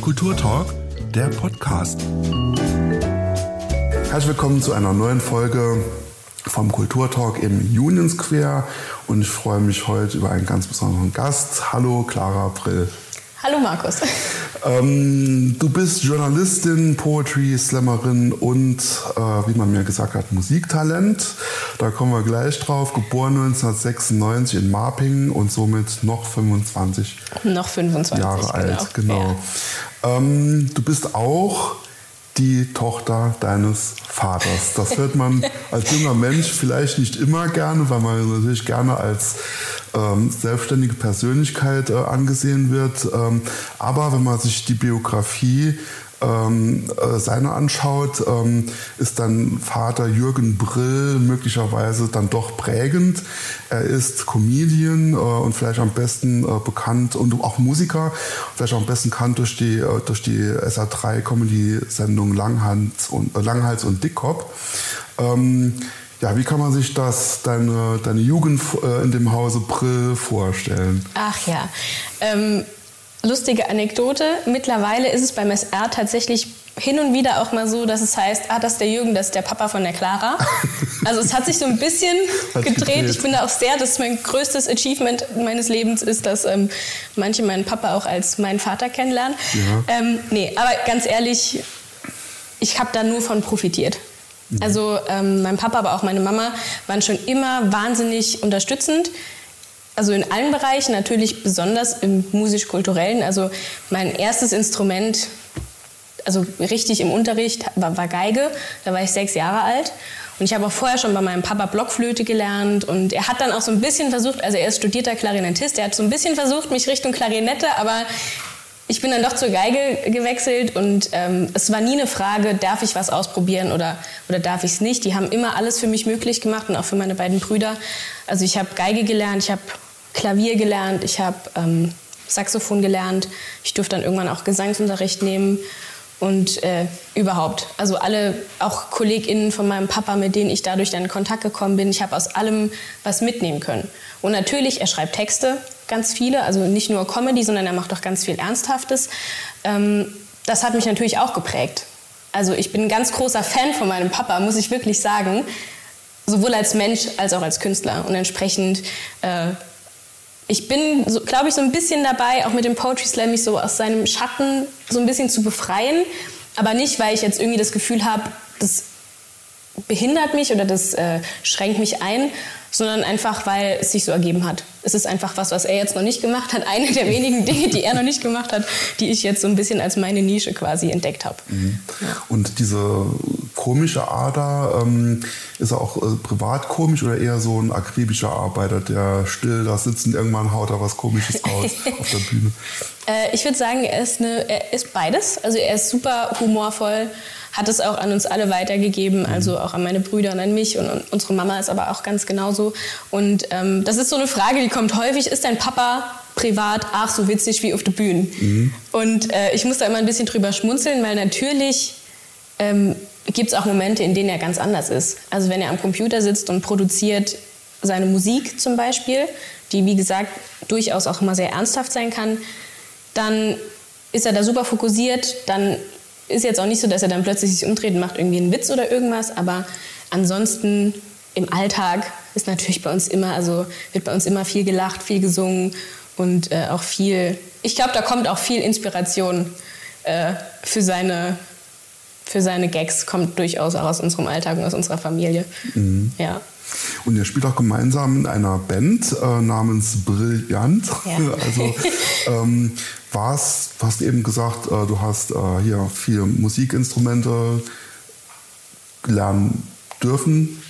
Kulturtalk, der Podcast. Herzlich willkommen zu einer neuen Folge vom Kulturtalk im Union Square und ich freue mich heute über einen ganz besonderen Gast. Hallo Clara Brill. Hallo Markus. Ähm, du bist Journalistin, Poetry, Slammerin und, äh, wie man mir gesagt hat, Musiktalent. Da kommen wir gleich drauf. Geboren 1996 in Marpingen und somit noch 25, noch 25 Jahre genau. alt. Genau. Ähm, du bist auch die Tochter deines Vaters. Das hört man als junger Mensch vielleicht nicht immer gerne, weil man natürlich gerne als ähm, selbstständige Persönlichkeit äh, angesehen wird. Ähm, aber wenn man sich die Biografie ähm, äh, seine anschaut, ähm, ist dann Vater Jürgen Brill möglicherweise dann doch prägend. Er ist Comedian äh, und vielleicht am besten äh, bekannt und auch Musiker, vielleicht auch am besten bekannt durch die, äh, durch die SA3-Comedy-Sendung Langhals und, äh, Langhals und Dickkopf. Ähm, ja, wie kann man sich das, deine, deine Jugend äh, in dem Hause Brill vorstellen? Ach ja. Ähm, lustige Anekdote. Mittlerweile ist es beim SR tatsächlich hin und wieder auch mal so, dass es heißt, ah, das ist der Jürgen, das ist der Papa von der Clara. Also es hat sich so ein bisschen gedreht. Ich bin da auch sehr, dass mein größtes Achievement meines Lebens ist, dass ähm, manche meinen Papa auch als meinen Vater kennenlernen. Ja. Ähm, nee, aber ganz ehrlich, ich habe da nur von profitiert. Mhm. Also ähm, mein Papa, aber auch meine Mama waren schon immer wahnsinnig unterstützend. Also in allen Bereichen, natürlich besonders im musisch-kulturellen. Also mein erstes Instrument, also richtig im Unterricht, war, war Geige. Da war ich sechs Jahre alt. Und ich habe auch vorher schon bei meinem Papa Blockflöte gelernt. Und er hat dann auch so ein bisschen versucht, also er ist studierter Klarinettist, er hat so ein bisschen versucht, mich Richtung Klarinette, aber ich bin dann doch zur Geige gewechselt und ähm, es war nie eine Frage, darf ich was ausprobieren oder, oder darf ich es nicht. Die haben immer alles für mich möglich gemacht und auch für meine beiden Brüder. Also ich habe Geige gelernt, ich habe Klavier gelernt, ich habe ähm, Saxophon gelernt, ich durfte dann irgendwann auch Gesangsunterricht nehmen und äh, überhaupt. Also alle, auch KollegInnen von meinem Papa, mit denen ich dadurch dann in Kontakt gekommen bin, ich habe aus allem was mitnehmen können. Und natürlich, er schreibt Texte, ganz viele, also nicht nur Comedy, sondern er macht auch ganz viel Ernsthaftes. Ähm, das hat mich natürlich auch geprägt. Also ich bin ein ganz großer Fan von meinem Papa, muss ich wirklich sagen, sowohl als Mensch als auch als Künstler. Und entsprechend äh, ich bin, so, glaube ich, so ein bisschen dabei, auch mit dem Poetry Slam mich so aus seinem Schatten so ein bisschen zu befreien. Aber nicht, weil ich jetzt irgendwie das Gefühl habe, das behindert mich oder das äh, schränkt mich ein, sondern einfach, weil es sich so ergeben hat. Es ist einfach was, was er jetzt noch nicht gemacht hat. Eine der wenigen Dinge, die er noch nicht gemacht hat, die ich jetzt so ein bisschen als meine Nische quasi entdeckt habe. Mhm. Und diese komische Ader, ähm, ist er auch äh, privat komisch oder eher so ein akribischer Arbeiter, der still da sitzt und irgendwann haut er was Komisches raus auf der Bühne? Äh, ich würde sagen, er ist, eine, er ist beides. Also er ist super humorvoll hat es auch an uns alle weitergegeben, mhm. also auch an meine Brüder und an mich und, und unsere Mama ist aber auch ganz genauso. Und ähm, das ist so eine Frage, die kommt häufig, ist dein Papa privat ach so witzig wie auf der Bühne? Mhm. Und äh, ich muss da immer ein bisschen drüber schmunzeln, weil natürlich ähm, gibt es auch Momente, in denen er ganz anders ist. Also wenn er am Computer sitzt und produziert seine Musik zum Beispiel, die wie gesagt durchaus auch immer sehr ernsthaft sein kann, dann ist er da super fokussiert, dann ist jetzt auch nicht so, dass er dann plötzlich sich umdreht und macht irgendwie einen Witz oder irgendwas, aber ansonsten im Alltag ist natürlich bei uns immer, also wird bei uns immer viel gelacht, viel gesungen und äh, auch viel, ich glaube, da kommt auch viel Inspiration äh, für seine für seine Gags kommt durchaus auch aus unserem Alltag und aus unserer Familie. Mhm. Ja. Und ihr spielt auch gemeinsam in einer Band äh, namens Brillant. Ja. Also ähm, war's, du hast eben gesagt, äh, du hast äh, hier vier Musikinstrumente lernen dürfen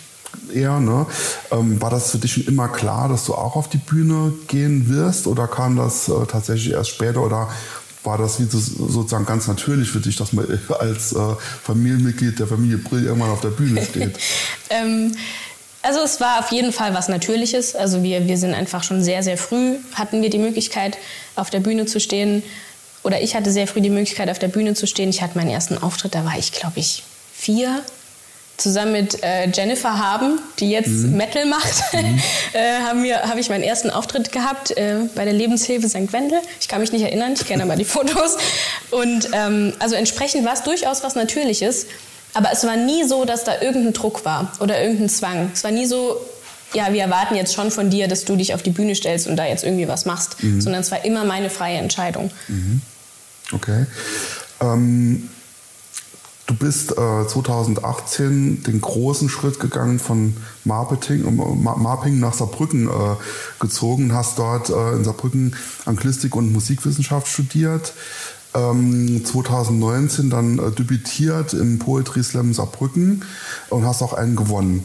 eher. Ne? Ähm, war das für dich schon immer klar, dass du auch auf die Bühne gehen wirst oder kam das äh, tatsächlich erst später oder war das wie sozusagen ganz natürlich für dich, dass man als äh, Familienmitglied der Familie Brill irgendwann auf der Bühne steht? ähm, also es war auf jeden Fall was Natürliches. Also wir, wir sind einfach schon sehr, sehr früh, hatten wir die Möglichkeit, auf der Bühne zu stehen. Oder ich hatte sehr früh die Möglichkeit, auf der Bühne zu stehen. Ich hatte meinen ersten Auftritt, da war ich, glaube ich, vier, zusammen mit äh, Jennifer Haben, die jetzt mhm. Metal macht, mhm. äh, habe hab ich meinen ersten Auftritt gehabt äh, bei der Lebenshilfe St. Wendel. Ich kann mich nicht erinnern, ich kenne aber die Fotos. Und ähm, also entsprechend war es durchaus was Natürliches. Aber es war nie so, dass da irgendein Druck war oder irgendein Zwang. Es war nie so, ja, wir erwarten jetzt schon von dir, dass du dich auf die Bühne stellst und da jetzt irgendwie was machst, mhm. sondern es war immer meine freie Entscheidung. Mhm. Okay. Ähm, du bist äh, 2018 den großen Schritt gegangen von Marketing, Marping nach Saarbrücken äh, gezogen, hast dort äh, in Saarbrücken Anglistik und Musikwissenschaft studiert. Ähm, 2019 dann äh, debütiert im Poetry Slam Saarbrücken und hast auch einen gewonnen.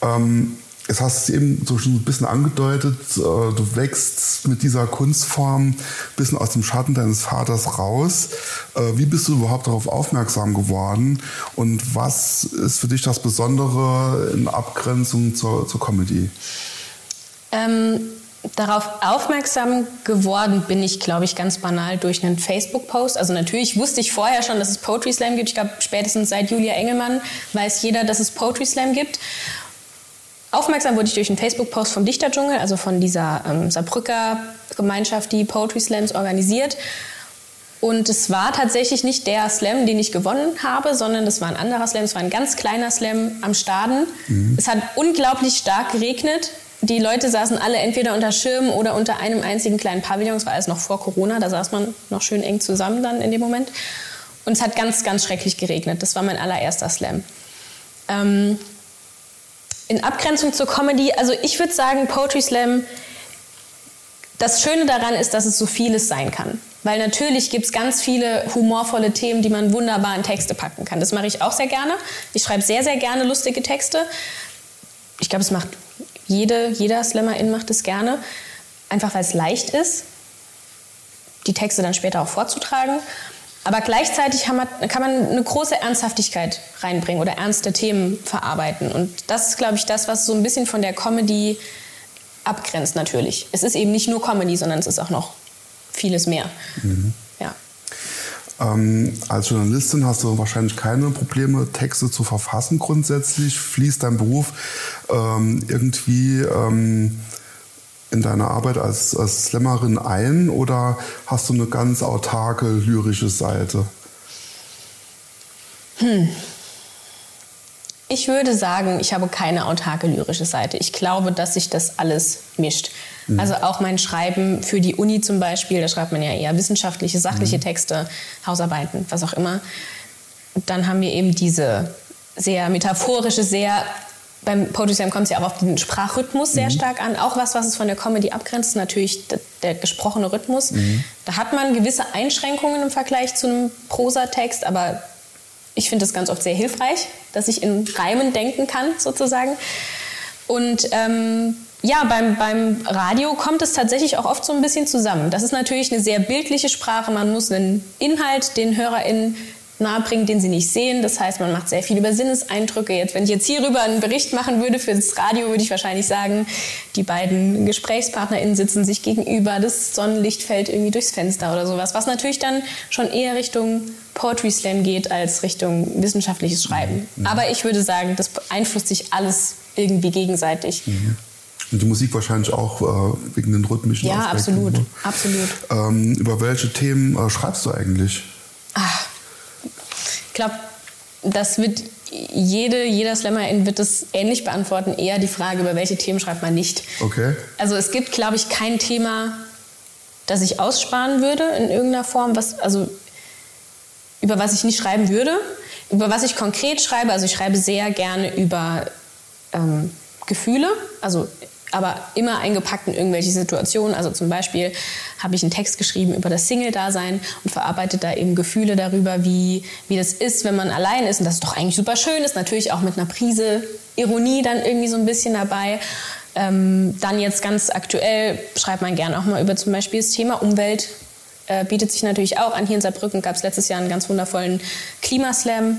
Ähm, Jetzt hast es eben so schon ein bisschen angedeutet, äh, du wächst mit dieser Kunstform ein bisschen aus dem Schatten deines Vaters raus. Äh, wie bist du überhaupt darauf aufmerksam geworden und was ist für dich das Besondere in Abgrenzung zur, zur Comedy? Ähm, darauf aufmerksam geworden bin ich, glaube ich, ganz banal durch einen Facebook-Post. Also natürlich wusste ich vorher schon, dass es Poetry Slam gibt. Ich glaube, spätestens seit Julia Engelmann weiß jeder, dass es Poetry Slam gibt. Aufmerksam wurde ich durch einen Facebook-Post vom Dichterdschungel, also von dieser ähm, Saarbrücker Gemeinschaft, die Poetry Slams organisiert. Und es war tatsächlich nicht der Slam, den ich gewonnen habe, sondern es war ein anderer Slam. Es war ein ganz kleiner Slam am Staden. Mhm. Es hat unglaublich stark geregnet. Die Leute saßen alle entweder unter Schirmen oder unter einem einzigen kleinen Pavillon. Es war alles noch vor Corona, da saß man noch schön eng zusammen dann in dem Moment. Und es hat ganz, ganz schrecklich geregnet. Das war mein allererster Slam. Ähm, in Abgrenzung zur Comedy, also ich würde sagen, Poetry Slam, das Schöne daran ist, dass es so vieles sein kann. Weil natürlich gibt es ganz viele humorvolle Themen, die man wunderbar in Texte packen kann. Das mache ich auch sehr gerne. Ich schreibe sehr, sehr gerne lustige Texte. Ich glaube, es macht jede, jeder Slammerin macht es gerne. Einfach weil es leicht ist, die Texte dann später auch vorzutragen. Aber gleichzeitig kann man, eine große Ernsthaftigkeit reinbringen oder ernste Themen verarbeiten. Und das ist, glaube ich, das, was so ein bisschen von der Comedy abgrenzt natürlich. Es ist eben nicht nur Comedy, sondern es ist auch noch vieles mehr. Mhm. Ähm, als Journalistin hast du wahrscheinlich keine Probleme, Texte zu verfassen grundsätzlich. Fließt dein Beruf ähm, irgendwie... Ähm in deine Arbeit als, als Slammerin ein oder hast du eine ganz autarke lyrische Seite? Hm. Ich würde sagen, ich habe keine autarke lyrische Seite. Ich glaube, dass sich das alles mischt. Mhm. Also auch mein Schreiben für die Uni zum Beispiel, da schreibt man ja eher wissenschaftliche, sachliche mhm. Texte, Hausarbeiten, was auch immer. Und dann haben wir eben diese sehr metaphorische, sehr beim Poetry Slam kommt es ja auch auf den Sprachrhythmus sehr mhm. stark an. Auch was, was es von der Comedy abgrenzt, natürlich der, der gesprochene Rhythmus. Mhm. Da hat man gewisse Einschränkungen im Vergleich zu einem Prosatext, aber ich finde das ganz oft sehr hilfreich, dass ich in Reimen denken kann, sozusagen. Und ähm, ja, beim, beim Radio kommt es tatsächlich auch oft so ein bisschen zusammen. Das ist natürlich eine sehr bildliche Sprache. Man muss einen Inhalt den HörerInnen nahebringen, den sie nicht sehen. Das heißt, man macht sehr viel über Sinneseindrücke. Jetzt, wenn ich jetzt hierüber einen Bericht machen würde für das Radio, würde ich wahrscheinlich sagen, die beiden GesprächspartnerInnen sitzen sich gegenüber, das Sonnenlicht fällt irgendwie durchs Fenster oder sowas, was natürlich dann schon eher Richtung Poetry Slam geht als Richtung wissenschaftliches Schreiben. Mhm. Aber ich würde sagen, das beeinflusst sich alles irgendwie gegenseitig. Mhm. Und die Musik wahrscheinlich auch äh, wegen den rhythmischen Ja, Aspekten. absolut, absolut. Ähm, über welche Themen äh, schreibst du eigentlich? Ach, ich glaube, das wird jede, jeder Slammerin wird das ähnlich beantworten. Eher die Frage, über welche Themen schreibt man nicht. Okay. Also es gibt, glaube ich, kein Thema, das ich aussparen würde in irgendeiner Form, was, also über was ich nicht schreiben würde. Über was ich konkret schreibe, also ich schreibe sehr gerne über ähm, Gefühle, also aber immer eingepackt in irgendwelche Situationen. Also zum Beispiel habe ich einen Text geschrieben über das Single-Dasein und verarbeitet da eben Gefühle darüber, wie, wie das ist, wenn man allein ist und das ist doch eigentlich super schön ist. Natürlich auch mit einer Prise Ironie dann irgendwie so ein bisschen dabei. Ähm, dann jetzt ganz aktuell schreibt man gerne auch mal über zum Beispiel das Thema Umwelt. Äh, bietet sich natürlich auch an. Hier in Saarbrücken gab es letztes Jahr einen ganz wundervollen Klimaslam,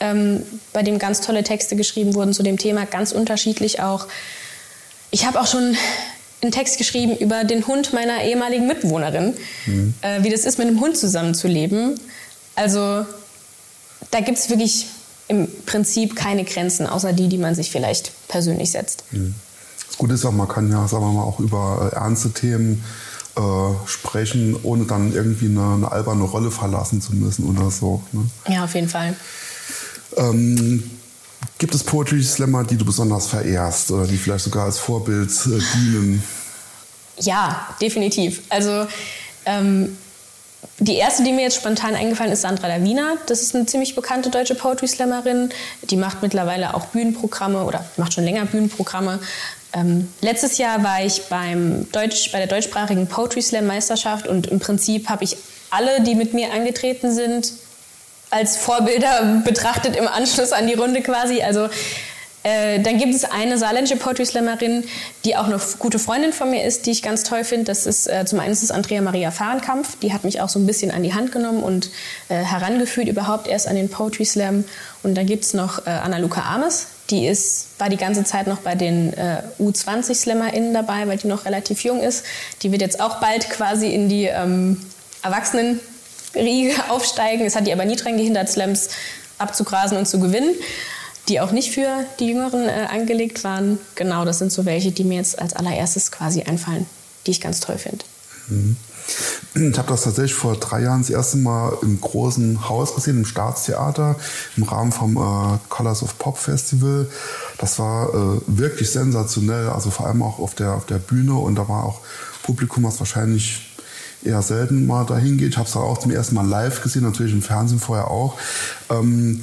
ähm, bei dem ganz tolle Texte geschrieben wurden zu dem Thema, ganz unterschiedlich auch. Ich habe auch schon einen Text geschrieben über den Hund meiner ehemaligen Mitbewohnerin, mhm. äh, wie das ist, mit einem Hund zusammenzuleben. Also da gibt es wirklich im Prinzip keine Grenzen, außer die, die man sich vielleicht persönlich setzt. Mhm. Das Gute ist auch, man kann ja, sagen wir mal, auch über ernste Themen äh, sprechen, ohne dann irgendwie eine, eine, alberne Rolle verlassen zu müssen oder so. Ne? Ja, auf jeden Fall. Ähm, gibt es Poetry Slammer, die du besonders verehrst oder die vielleicht sogar als Vorbild äh, dienen? Ja, definitiv. Also ähm, die erste, die mir jetzt spontan eingefallen ist, Sandra Davina. Das ist eine ziemlich bekannte deutsche Poetry Slammerin. Die macht mittlerweile auch Bühnenprogramme oder macht schon länger Bühnenprogramme. Ähm, letztes Jahr war ich beim Deutsch, bei der deutschsprachigen Poetry Slam Meisterschaft und im Prinzip habe ich alle, die mit mir angetreten sind, als Vorbilder betrachtet im Anschluss an die Runde quasi. Also äh, dann gibt es eine saarländische Poetry Slammerin, die auch eine gute Freundin von mir ist, die ich ganz toll finde. Das ist äh, zum einen ist Andrea Maria Fahrenkampf. Die hat mich auch so ein bisschen an die Hand genommen und äh, herangeführt überhaupt erst an den Poetry Slam. Und dann gibt es noch äh, Anna-Luca Ames. Die ist, war die ganze Zeit noch bei den äh, U20-SlammerInnen dabei, weil die noch relativ jung ist. Die wird jetzt auch bald quasi in die ähm, Erwachsenenriege aufsteigen. Es hat die aber nie daran gehindert, Slams abzugrasen und zu gewinnen, die auch nicht für die Jüngeren äh, angelegt waren. Genau, das sind so welche, die mir jetzt als allererstes quasi einfallen, die ich ganz toll finde. Mhm. Ich habe das tatsächlich vor drei Jahren das erste Mal im großen Haus gesehen, im Staatstheater, im Rahmen vom äh, Colors of Pop Festival. Das war äh, wirklich sensationell, also vor allem auch auf der, auf der Bühne und da war auch Publikum, was wahrscheinlich eher selten mal dahin geht. Ich habe es auch zum ersten Mal live gesehen, natürlich im Fernsehen vorher auch. Ähm,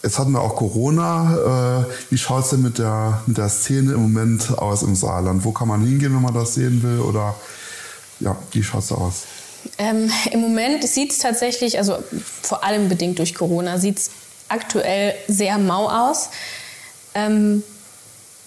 Jetzt hatten wir auch Corona. Äh, wie schaut es denn mit der, mit der Szene im Moment aus im Saarland? Wo kann man hingehen, wenn man das sehen will? Oder ja, wie schaut es aus? Ähm, Im Moment sieht es tatsächlich, also vor allem bedingt durch Corona, sieht es aktuell sehr mau aus. Ähm,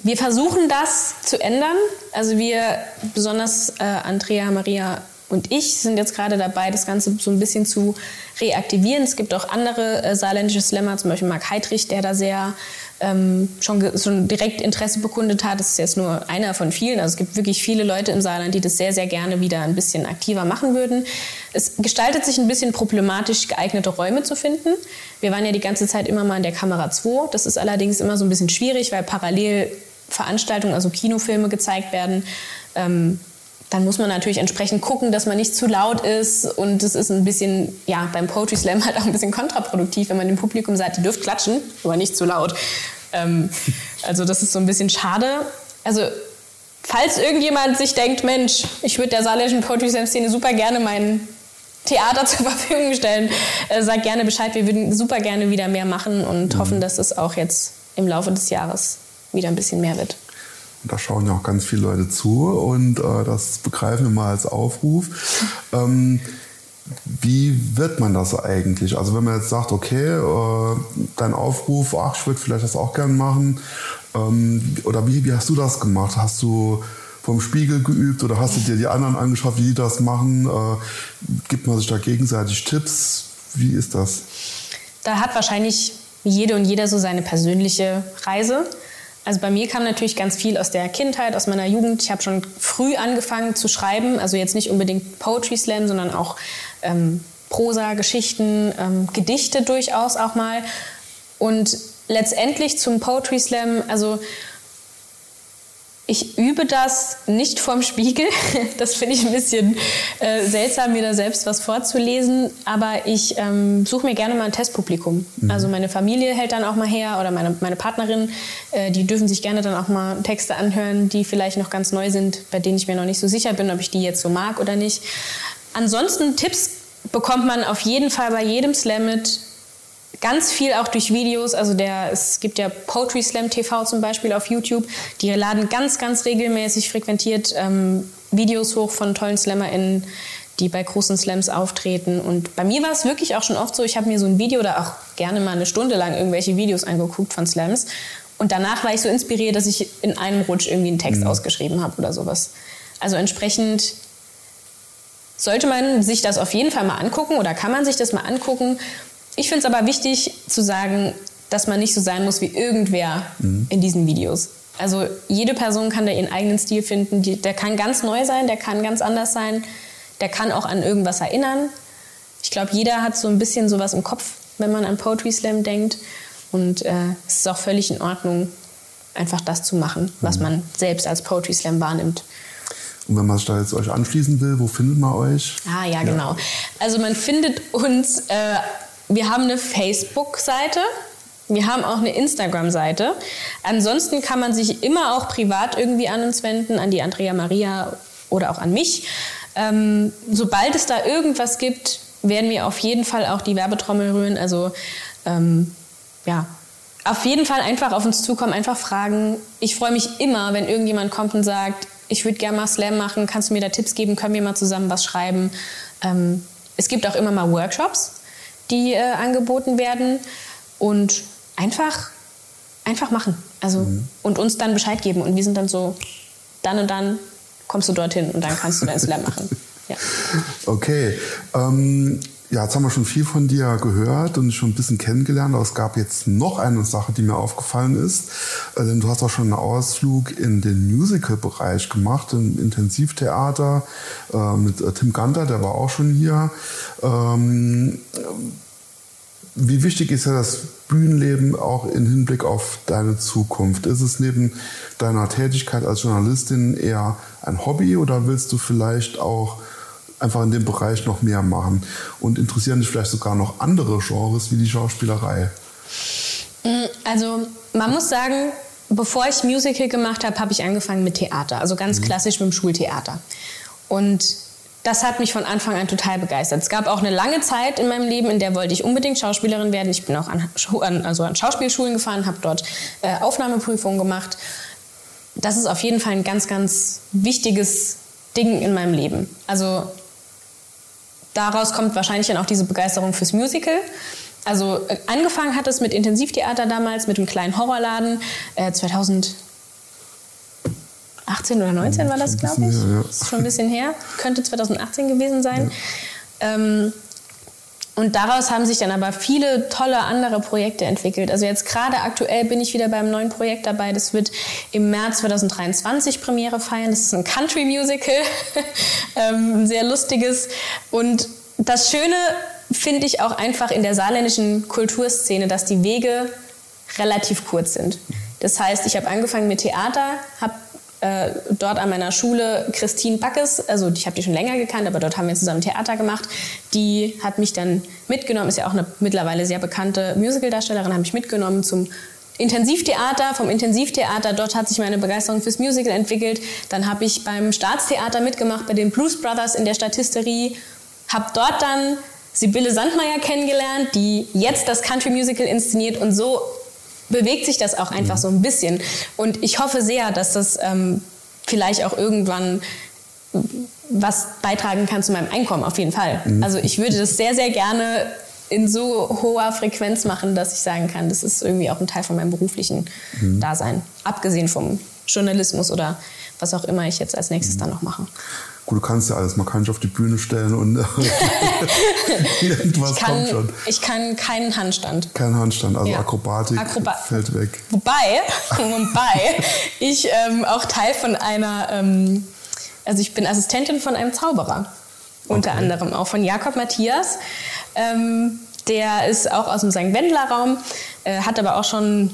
wir versuchen das zu ändern. Also wir, besonders äh, Andrea, Maria und ich, sind jetzt gerade dabei, das Ganze so ein bisschen zu reaktivieren. Es gibt auch andere äh, saarländische Slammer, zum Beispiel Marc Heidrich, der da sehr ähm, schon, schon direkt Interesse bekundet hat. Das ist jetzt nur einer von vielen. Also es gibt wirklich viele Leute im Saarland, die das sehr, sehr gerne wieder ein bisschen aktiver machen würden. Es gestaltet sich ein bisschen problematisch, geeignete Räume zu finden. Wir waren ja die ganze Zeit immer mal in der Kamera 2. Das ist allerdings immer so ein bisschen schwierig, weil parallel Veranstaltungen, also Kinofilme gezeigt werden. Ähm, dann muss man natürlich entsprechend gucken, dass man nicht zu laut ist. Und es ist ein bisschen, ja, beim Poetry Slam halt auch ein bisschen kontraproduktiv, wenn man dem Publikum sagt, ihr dürft klatschen, aber nicht zu laut. Ähm, also das ist so ein bisschen schade. Also falls irgendjemand sich denkt, Mensch, ich würde der saarländischen Poetry Slam Szene super gerne mein Theater zur Verfügung stellen, äh, sagt gerne Bescheid. Wir würden super gerne wieder mehr machen und mhm. hoffen, dass es auch jetzt im Laufe des Jahres wieder ein bisschen mehr wird. Da schauen ja auch ganz viele Leute zu und äh, das begreifen wir mal als Aufruf. Ähm, wie wird man das eigentlich? Also wenn man jetzt sagt, okay, äh, dein Aufruf, ach, ich würde vielleicht das auch gerne machen. Ähm, oder wie, wie hast du das gemacht? Hast du vom Spiegel geübt oder hast du dir die anderen angeschaut, wie die das machen? Äh, gibt man sich da gegenseitig Tipps? Wie ist das? Da hat wahrscheinlich jede und jeder so seine persönliche Reise. Also bei mir kam natürlich ganz viel aus der Kindheit, aus meiner Jugend. Ich habe schon früh angefangen zu schreiben, also jetzt nicht unbedingt Poetry Slam, sondern auch ähm, Prosa, Geschichten, ähm, Gedichte durchaus auch mal. Und letztendlich zum Poetry Slam, also ich übe das nicht vorm Spiegel. Das finde ich ein bisschen äh, seltsam, mir da selbst was vorzulesen. Aber ich ähm, suche mir gerne mal ein Testpublikum. Mhm. Also meine Familie hält dann auch mal her oder meine, meine Partnerin. Äh, die dürfen sich gerne dann auch mal Texte anhören, die vielleicht noch ganz neu sind, bei denen ich mir noch nicht so sicher bin, ob ich die jetzt so mag oder nicht. Ansonsten Tipps bekommt man auf jeden Fall bei jedem Slam mit ganz viel auch durch Videos. Also der, es gibt ja Poetry Slam TV zum Beispiel auf YouTube. Die laden ganz, ganz regelmäßig frequentiert ähm, Videos hoch von tollen SlammerInnen, die bei großen Slams auftreten. Und bei mir war es wirklich auch schon oft so, ich habe mir so ein Video oder auch gerne mal eine Stunde lang irgendwelche Videos angeguckt von Slams. Und danach war ich so inspiriert, dass ich in einem Rutsch irgendwie einen Text mhm. ausgeschrieben habe oder sowas. Also entsprechend sollte man sich das auf jeden Fall mal angucken oder kann man sich das mal angucken ich finde es aber wichtig zu sagen, dass man nicht so sein muss wie irgendwer mhm. in diesen Videos. Also jede Person kann da ihren eigenen Stil finden. Die, der kann ganz neu sein, der kann ganz anders sein, der kann auch an irgendwas erinnern. Ich glaube, jeder hat so ein bisschen sowas im Kopf, wenn man an Poetry Slam denkt. Und äh, es ist auch völlig in Ordnung, einfach das zu machen, was mhm. man selbst als Poetry Slam wahrnimmt. Und wenn man sich da jetzt euch anschließen will, wo findet man euch? Ah ja, genau. Also man findet uns, äh, wir haben eine Facebook-Seite, wir haben auch eine Instagram-Seite. Ansonsten kann man sich immer auch privat irgendwie an uns wenden, an die Andrea Maria oder auch an mich. Ähm, sobald es da irgendwas gibt, werden wir auf jeden Fall auch die Werbetrommel rühren. Also ähm, ja, auf jeden Fall einfach auf uns zukommen, einfach fragen. Ich freue mich immer, wenn irgendjemand kommt und sagt, ich würde gerne mal Slam machen, kannst du mir da Tipps geben, können wir mal zusammen was schreiben. Ähm, es gibt auch immer mal Workshops, die äh, angeboten werden und einfach, einfach machen. Also, mhm. Und uns dann Bescheid geben und wir sind dann so, dann und dann kommst du dorthin und dann kannst du dein Slam machen. Ja. Okay. Ähm, ja, jetzt haben wir schon viel von dir gehört und schon ein bisschen kennengelernt, aber es gab jetzt noch eine Sache, die mir aufgefallen ist. Äh, denn du hast auch schon einen Ausflug in den Musical-Bereich gemacht, im Intensivtheater äh, mit äh, Tim Ganter, der war auch schon hier. Ähm, wie wichtig ist ja das Bühnenleben auch im Hinblick auf deine Zukunft? Ist es neben deiner Tätigkeit als Journalistin eher ein Hobby oder willst du vielleicht auch einfach in dem Bereich noch mehr machen? Und interessieren dich vielleicht sogar noch andere Genres wie die Schauspielerei? Mm, also man muss sagen, bevor ich Musical gemacht habe, habe ich angefangen mit Theater, also ganz mhm. klassisch mit dem Schultheater. Und das hat mich von Anfang an total begeistert. Es gab auch eine lange Zeit in meinem Leben, in der wollte ich unbedingt Schauspielerin werden. Ich bin auch an, also an Schauspielschulen gefahren, habe dort äh, Aufnahmeprüfungen gemacht. Das ist auf jeden Fall ein ganz, ganz wichtiges Ding in meinem Leben. Also daraus kommt wahrscheinlich dann auch diese Begeisterung fürs Musical. Also äh, angefangen hat es mit Intensivtheater damals, mit einem kleinen Horrorladen. Äh, 2018 oder 19 war das, glaube ich. Ja, ja. Das ist schon ein bisschen her. Könnte 2018 gewesen sein. Ja. Ähm, und daraus haben sich dann aber viele tolle andere Projekte entwickelt. Also jetzt gerade aktuell bin ich wieder beim neuen Projekt dabei. Das wird im März 2023 Premiere feiern. Das ist ein Country Musical, ähm, ein sehr lustiges. Und das Schöne finde ich auch einfach in der saarländischen Kulturszene, dass die Wege relativ kurz sind. Das heißt, ich habe angefangen mit Theater, habe äh, dort an meiner Schule Christine Backes, also ich habe die schon länger gekannt, aber dort haben wir zusammen Theater gemacht. Die hat mich dann mitgenommen, ist ja auch eine mittlerweile sehr bekannte Musicaldarstellerin, hat mich mitgenommen zum Intensivtheater, vom Intensivtheater, dort hat sich meine Begeisterung fürs Musical entwickelt. Dann habe ich beim Staatstheater mitgemacht, bei den Blues Brothers in der Statisterie, habe dort dann Sibylle Sandmeier kennengelernt, die jetzt das Country Musical inszeniert und so bewegt sich das auch einfach so ein bisschen. Und ich hoffe sehr, dass das ähm, vielleicht auch irgendwann was beitragen kann zu meinem Einkommen, auf jeden Fall. Mhm. Also ich würde das sehr, sehr gerne in so hoher Frequenz machen, dass ich sagen kann, das ist irgendwie auch ein Teil von meinem beruflichen mhm. Dasein. Abgesehen vom Journalismus oder was auch immer ich jetzt als nächstes mhm. dann noch mache. Gut, du kannst ja alles. Man kann dich auf die Bühne stellen und irgendwas kann, kommt schon. Ich kann keinen Handstand. Kein Handstand, also ja. Akrobatik Akroba fällt weg. Wobei, wobei ich ähm, auch Teil von einer, ähm, also ich bin Assistentin von einem Zauberer. Unter okay. anderem auch von Jakob Matthias. Ähm, der ist auch aus dem St. Wendler-Raum, äh, hat aber auch schon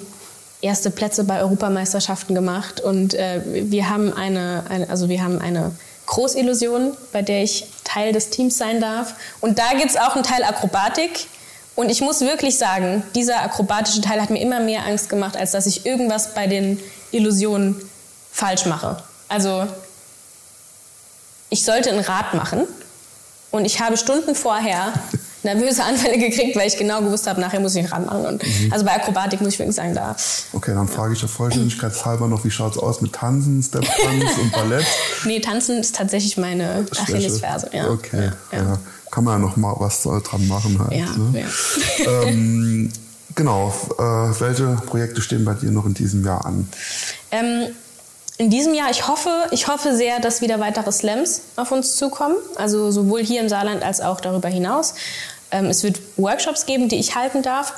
erste Plätze bei Europameisterschaften gemacht und äh, wir haben eine, eine, also wir haben eine Großillusion, bei der ich Teil des Teams sein darf. Und da gibt es auch einen Teil Akrobatik. Und ich muss wirklich sagen, dieser akrobatische Teil hat mir immer mehr Angst gemacht, als dass ich irgendwas bei den Illusionen falsch mache. Also ich sollte ein Rad machen und ich habe Stunden vorher nervöse Anfälle gekriegt, weil ich genau gewusst habe, nachher muss ich ein Rad machen. Und mhm. Also bei Akrobatik muss ich wirklich sagen, da. Okay, dann frage ich der Vollständigkeitshalber noch, wie schaut es aus mit Tanzen, Step-Tanz und Ballett? Nee, Tanzen ist tatsächlich meine Achillesferse. Ja. Okay, ja. ja. Kann man ja noch mal was dran machen halt. Ja, ne? ja. ähm, genau, äh, welche Projekte stehen bei dir noch in diesem Jahr an? Ähm, in diesem Jahr, ich hoffe, ich hoffe sehr, dass wieder weitere Slams auf uns zukommen. Also sowohl hier im Saarland als auch darüber hinaus. Ähm, es wird Workshops geben, die ich halten darf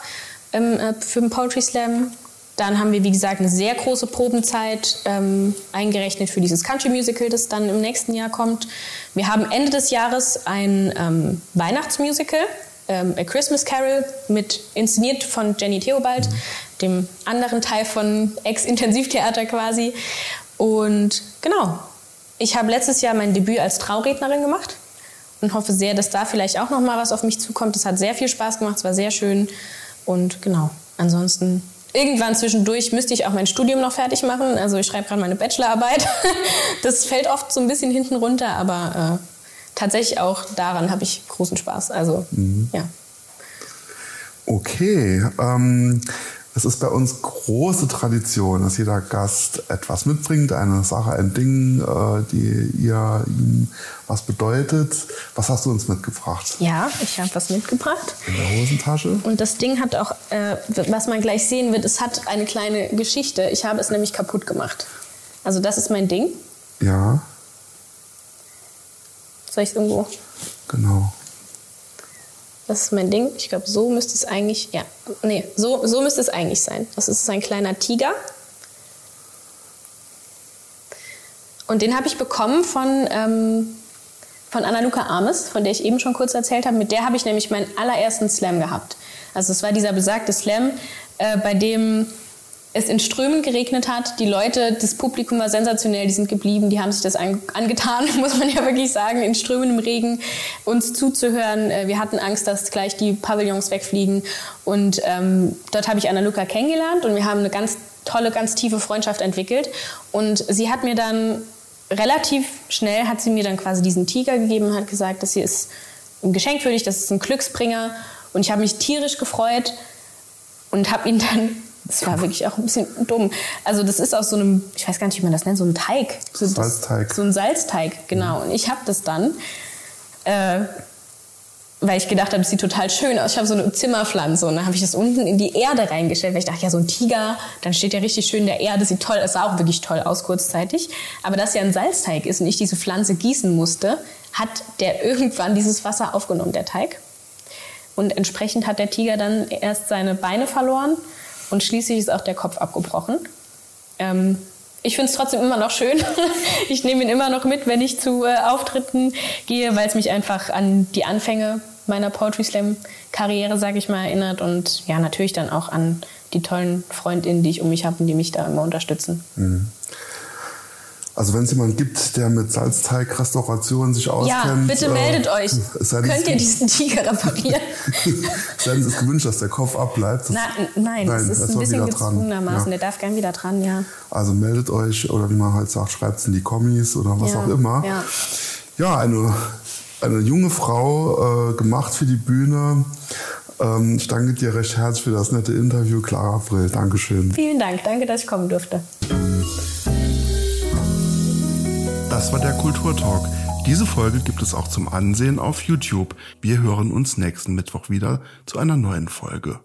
ähm, äh, für den Poetry Slam. Dann haben wir, wie gesagt, eine sehr große Probenzeit ähm, eingerechnet für dieses Country Musical, das dann im nächsten Jahr kommt. Wir haben Ende des Jahres ein ähm, Weihnachtsmusical ähm, A Christmas Carol, mit, inszeniert von Jenny Theobald, dem anderen Teil von Ex-Intensivtheater quasi. Und genau, ich habe letztes Jahr mein Debüt als Traurednerin gemacht und hoffe sehr, dass da vielleicht auch noch mal was auf mich zukommt. Es hat sehr viel Spaß gemacht, es war sehr schön und genau. Ansonsten irgendwann zwischendurch müsste ich auch mein Studium noch fertig machen. Also ich schreibe gerade meine Bachelorarbeit. Das fällt oft so ein bisschen hinten runter, aber äh, tatsächlich auch daran habe ich großen Spaß. Also mhm. ja. Okay. Ähm, es ist bei uns große Tradition, dass jeder Gast etwas mitbringt, eine Sache, ein Ding, äh, die ihr ihm was bedeutet. Was hast du uns mitgebracht? Ja, ich habe was mitgebracht. In der Hosentasche. Und das Ding hat auch, äh, was man gleich sehen wird, es hat eine kleine Geschichte. Ich habe es nämlich kaputt gemacht. Also das ist mein Ding. Ja. Soll ich es irgendwo? Genau. Das ist mein Ding. Ich glaube, so müsste es eigentlich, ja, nee, so, so müsste es eigentlich sein. Das ist ein kleiner Tiger. Und den habe ich bekommen von, ähm, von Anna-Luca Ames, von der ich eben schon kurz erzählt habe. Mit der habe ich nämlich meinen allerersten Slam gehabt. Also es war dieser besagte Slam, äh, bei dem es in Strömen geregnet hat. Die Leute, das Publikum war sensationell, die sind geblieben, die haben sich das angetan, muss man ja wirklich sagen, in Strömen im Regen uns zuzuhören. Äh, wir hatten Angst, dass gleich die Pavillons wegfliegen. Und ähm, dort habe ich Anna Luca kennengelernt und wir haben eine ganz tolle, ganz tiefe Freundschaft entwickelt. Und sie hat mir dann relativ schnell, hat sie mir dann quasi diesen Tiger gegeben und hat gesagt, das hier ist ein Geschenk für dich, das ist ein Glücksbringer. Und ich habe mich tierisch gefreut und habe ihn dann das war wirklich auch ein bisschen dumm. Also das ist aus so einem, ich weiß gar nicht, wie man das nennt, so ein Teig. So, Salzteig. So ein Salzteig, genau. Und ich habe das dann, äh, weil ich gedacht habe, es sieht total schön aus. Ich habe so eine Zimmerpflanze und dann habe ich das unten in die Erde reingestellt, weil ich dachte, ja, so ein Tiger, dann steht ja richtig schön in der Erde, sieht toll, es sah auch wirklich toll aus kurzzeitig. Aber dass ja ein Salzteig ist und ich diese Pflanze gießen musste, hat der irgendwann dieses Wasser aufgenommen, der Teig. Und entsprechend hat der Tiger dann erst seine Beine verloren und schließlich ist auch der Kopf abgebrochen. Ähm, ich finde es trotzdem immer noch schön. ich nehme ihn immer noch mit, wenn ich zu äh, Auftritten gehe, weil es mich einfach an die Anfänge meiner Poetry Slam Karriere, sage ich mal, erinnert und ja, natürlich dann auch an die tollen Freundinnen, die ich um mich habe und die mich da immer unterstützen. Mhm. Also wenn es jemanden gibt, der mit Salzteig-Restaurationen sich auskennt. Ja, bitte äh, meldet euch. Könnt ihr diesen Tiger reparieren? Seien es gewünscht, dass der Kopf abbleibt. Na, nein, nein, das ist ein bisschen gezwungenermaßen. Ja. Der darf gern wieder dran, ja. Also meldet euch oder wie man halt sagt, schreibt es in die Kommis oder was ja, auch immer. Ja, ja eine, eine junge Frau, äh, gemacht für die Bühne. Ähm, ich danke dir recht herzlich für das nette Interview, Clara April. Dankeschön. Vielen Dank. Danke, dass ich kommen durfte. Das war der Kulturtalk. Diese Folge gibt es auch zum Ansehen auf YouTube. Wir hören uns nächsten Mittwoch wieder zu einer neuen Folge.